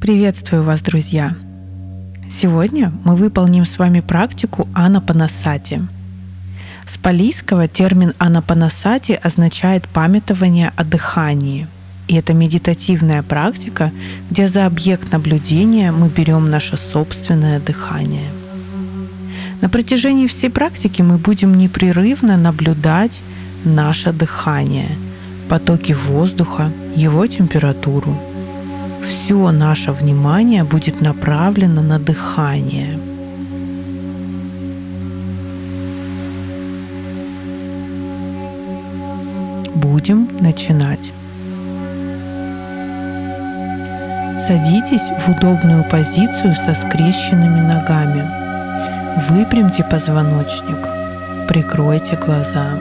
Приветствую вас, друзья! Сегодня мы выполним с вами практику анапанасати. С палийского термин анапанасати означает памятование о дыхании. И это медитативная практика, где за объект наблюдения мы берем наше собственное дыхание. На протяжении всей практики мы будем непрерывно наблюдать наше дыхание, потоки воздуха, его температуру – все наше внимание будет направлено на дыхание. Будем начинать. Садитесь в удобную позицию со скрещенными ногами. Выпрямьте позвоночник. Прикройте глаза.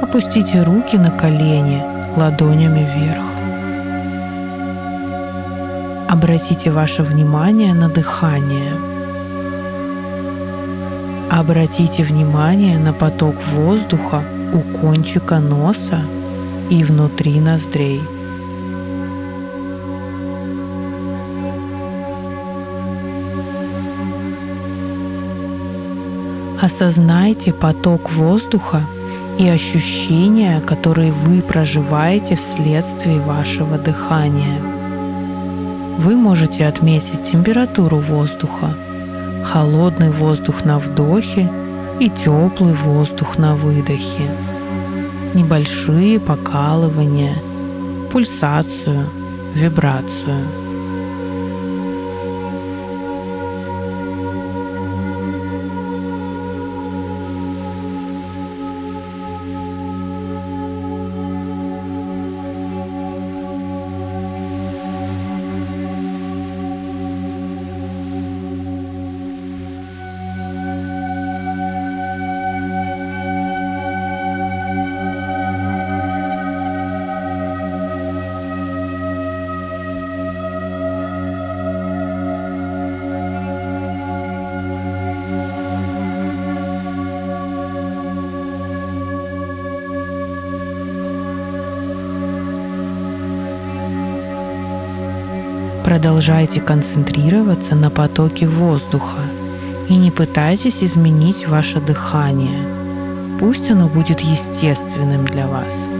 Опустите руки на колени ладонями вверх. Обратите ваше внимание на дыхание. Обратите внимание на поток воздуха у кончика носа и внутри ноздрей. Осознайте поток воздуха и ощущения, которые вы проживаете вследствие вашего дыхания – вы можете отметить температуру воздуха, холодный воздух на вдохе и теплый воздух на выдохе, небольшие покалывания, пульсацию, вибрацию – Продолжайте концентрироваться на потоке воздуха и не пытайтесь изменить ваше дыхание. Пусть оно будет естественным для вас.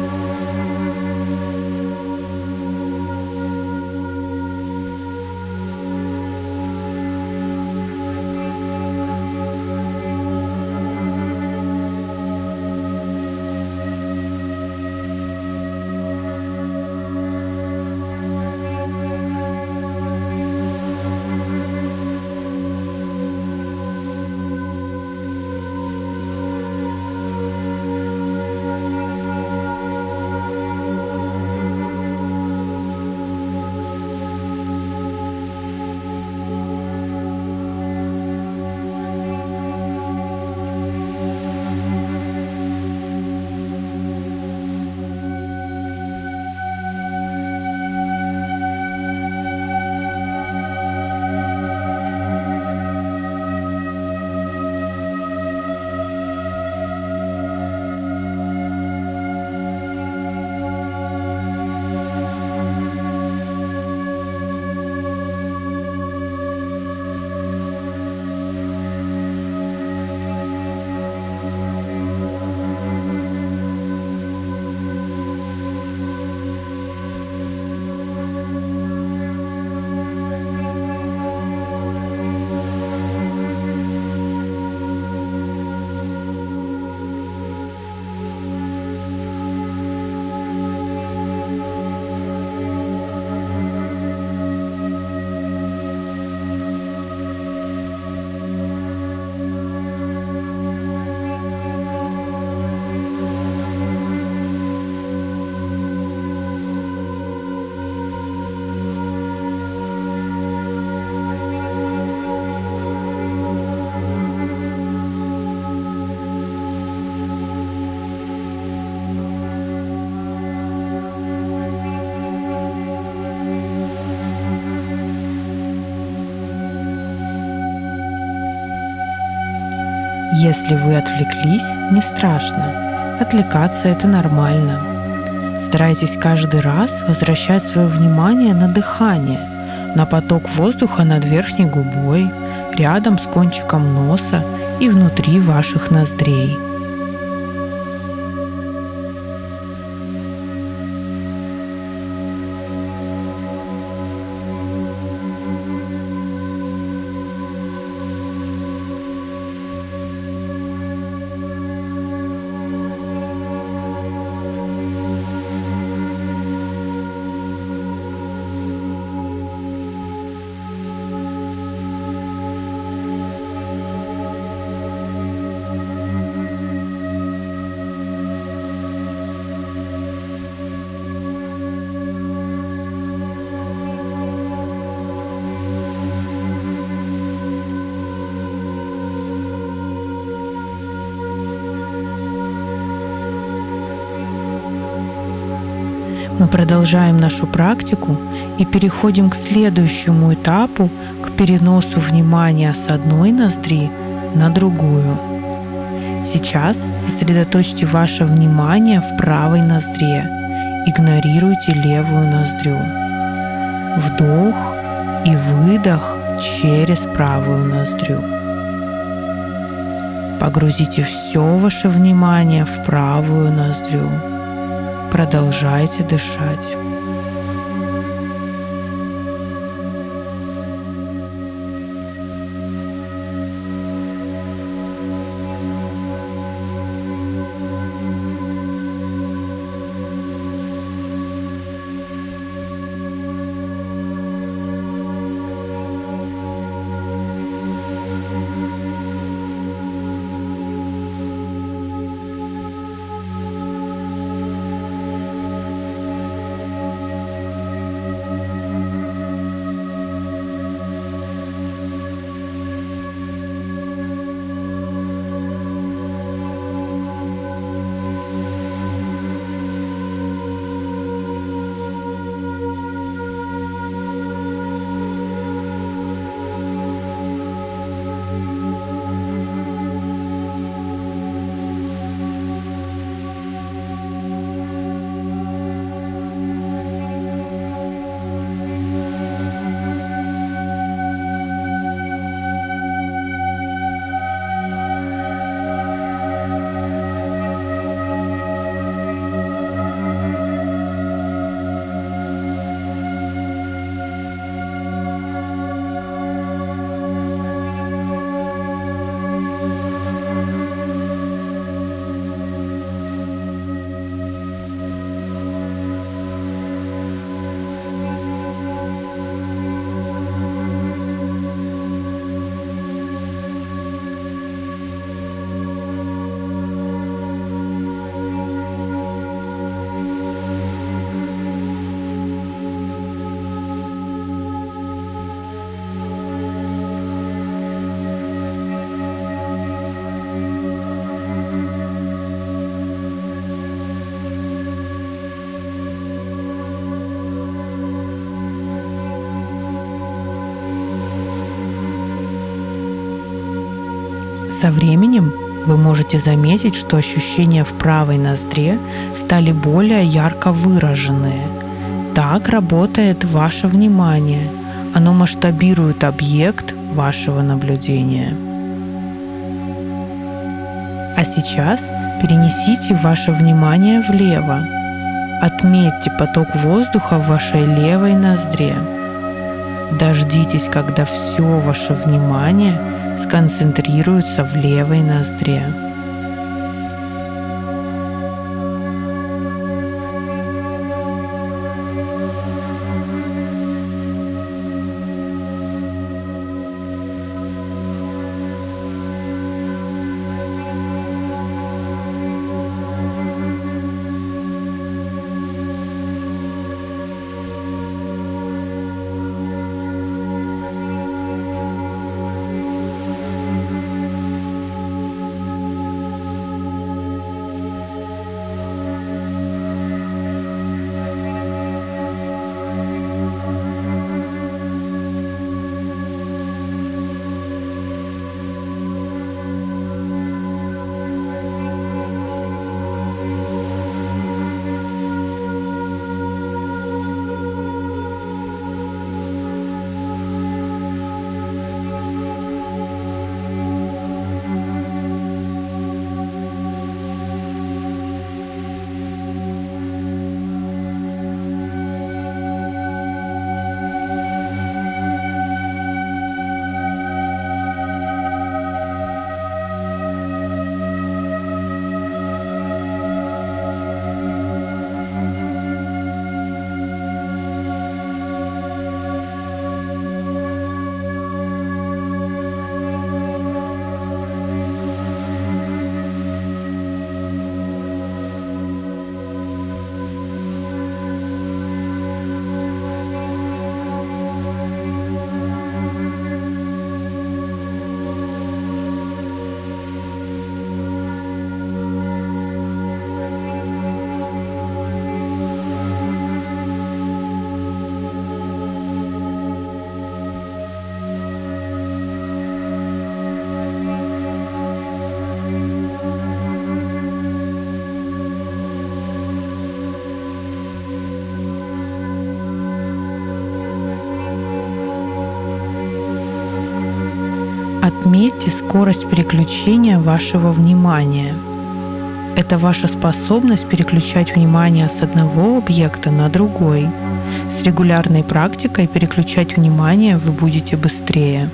Если вы отвлеклись, не страшно. Отвлекаться это нормально. Старайтесь каждый раз возвращать свое внимание на дыхание, на поток воздуха над верхней губой, рядом с кончиком носа и внутри ваших ноздрей – продолжаем нашу практику и переходим к следующему этапу, к переносу внимания с одной ноздри на другую. Сейчас сосредоточьте ваше внимание в правой ноздре. Игнорируйте левую ноздрю. Вдох и выдох через правую ноздрю. Погрузите все ваше внимание в правую ноздрю. Продолжайте дышать. Со временем вы можете заметить, что ощущения в правой ноздре стали более ярко выраженные. Так работает ваше внимание. Оно масштабирует объект вашего наблюдения. А сейчас перенесите ваше внимание влево. Отметьте поток воздуха в вашей левой ноздре. Дождитесь, когда все ваше внимание – сконцентрируются в левой ноздре. Отметьте скорость переключения вашего внимания. Это ваша способность переключать внимание с одного объекта на другой. С регулярной практикой переключать внимание вы будете быстрее.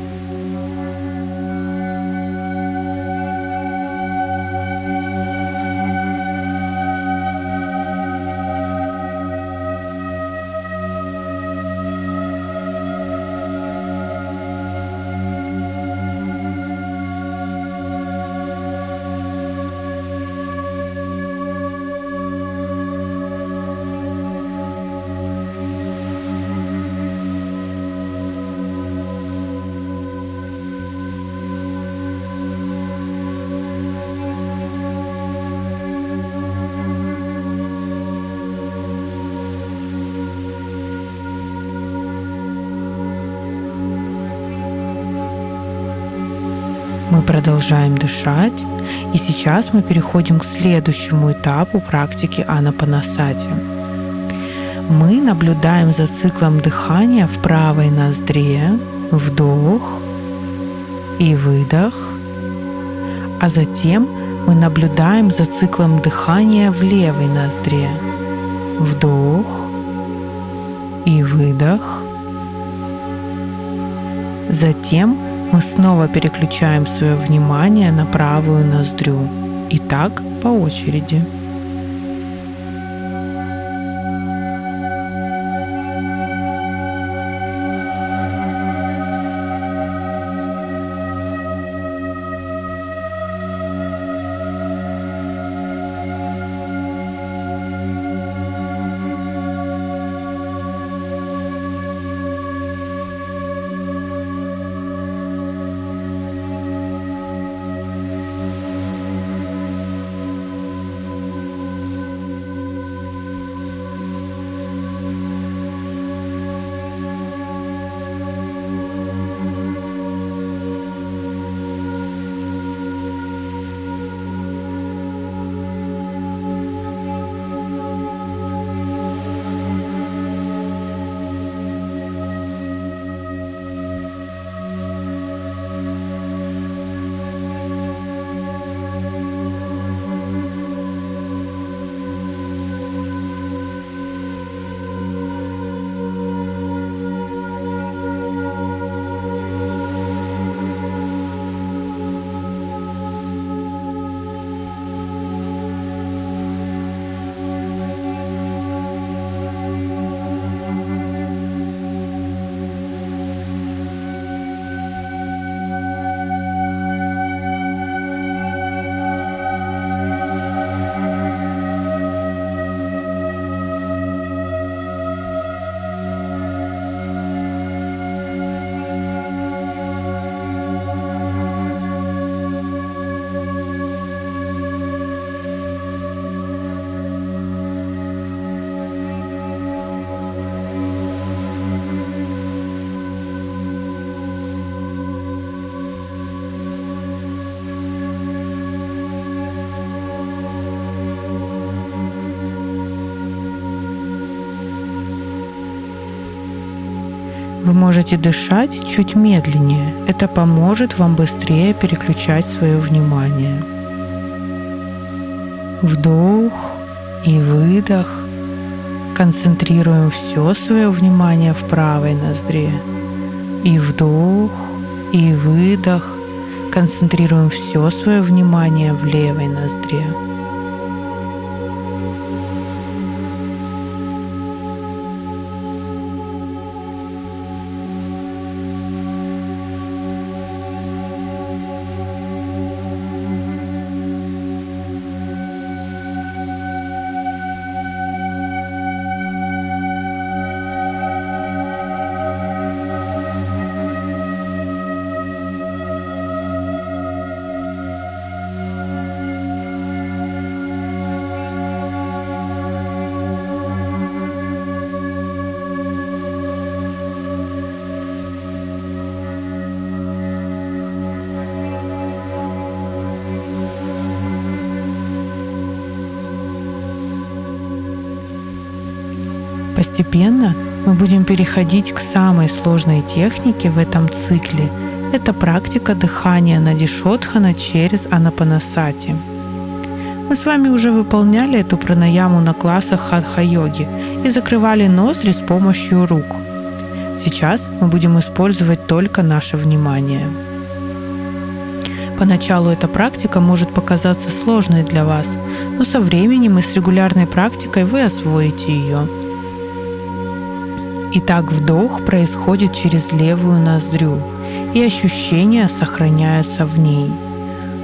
Мы продолжаем дышать, и сейчас мы переходим к следующему этапу практики Анапанасати. Мы наблюдаем за циклом дыхания в правой ноздре, вдох и выдох, а затем мы наблюдаем за циклом дыхания в левой ноздре, вдох и выдох. Затем мы снова переключаем свое внимание на правую ноздрю. И так по очереди. Можете дышать чуть медленнее. Это поможет вам быстрее переключать свое внимание. Вдох и выдох. Концентрируем все свое внимание в правой ноздре. И вдох, и выдох. Концентрируем все свое внимание в левой ноздре. Постепенно мы будем переходить к самой сложной технике в этом цикле Это практика дыхания на дишотхана через анапанасати. Мы с вами уже выполняли эту пранаяму на классах хатха-йоги и закрывали ноздри с помощью рук. Сейчас мы будем использовать только наше внимание. Поначалу эта практика может показаться сложной для вас, но со временем и с регулярной практикой вы освоите ее. Итак, вдох происходит через левую ноздрю, и ощущения сохраняются в ней.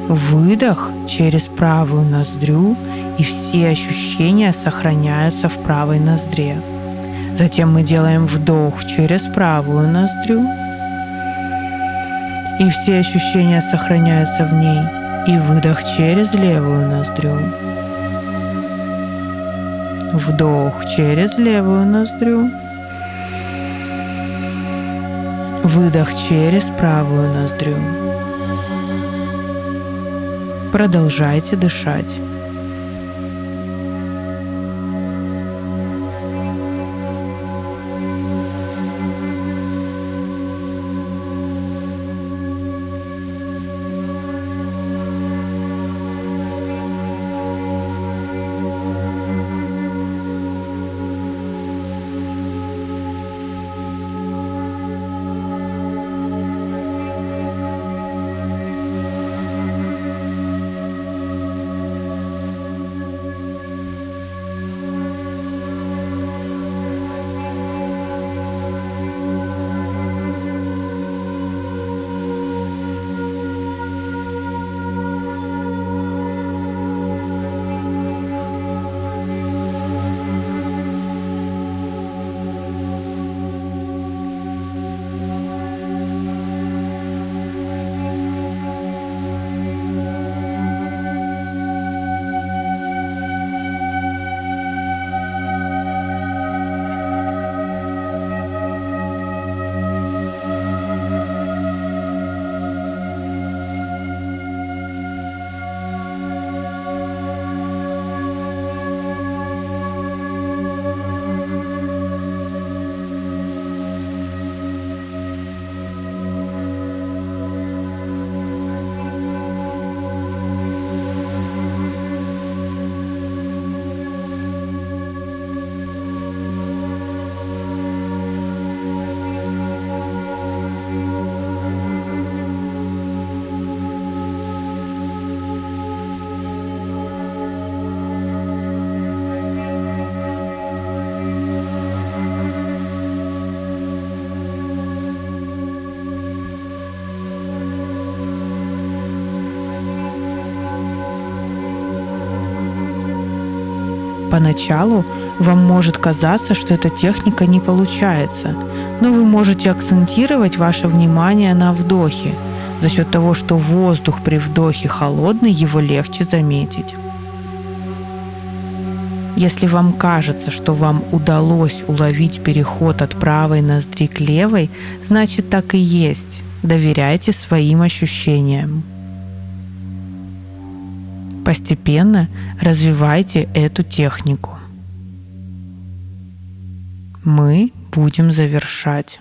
Выдох через правую ноздрю, и все ощущения сохраняются в правой ноздре. Затем мы делаем вдох через правую ноздрю, и все ощущения сохраняются в ней, и выдох через левую ноздрю. Вдох через левую ноздрю. Выдох через правую ноздрю. Продолжайте дышать. Поначалу вам может казаться, что эта техника не получается, но вы можете акцентировать ваше внимание на вдохе. За счет того, что воздух при вдохе холодный, его легче заметить. Если вам кажется, что вам удалось уловить переход от правой ноздри к левой, значит так и есть. Доверяйте своим ощущениям. Постепенно развивайте эту технику. Мы будем завершать.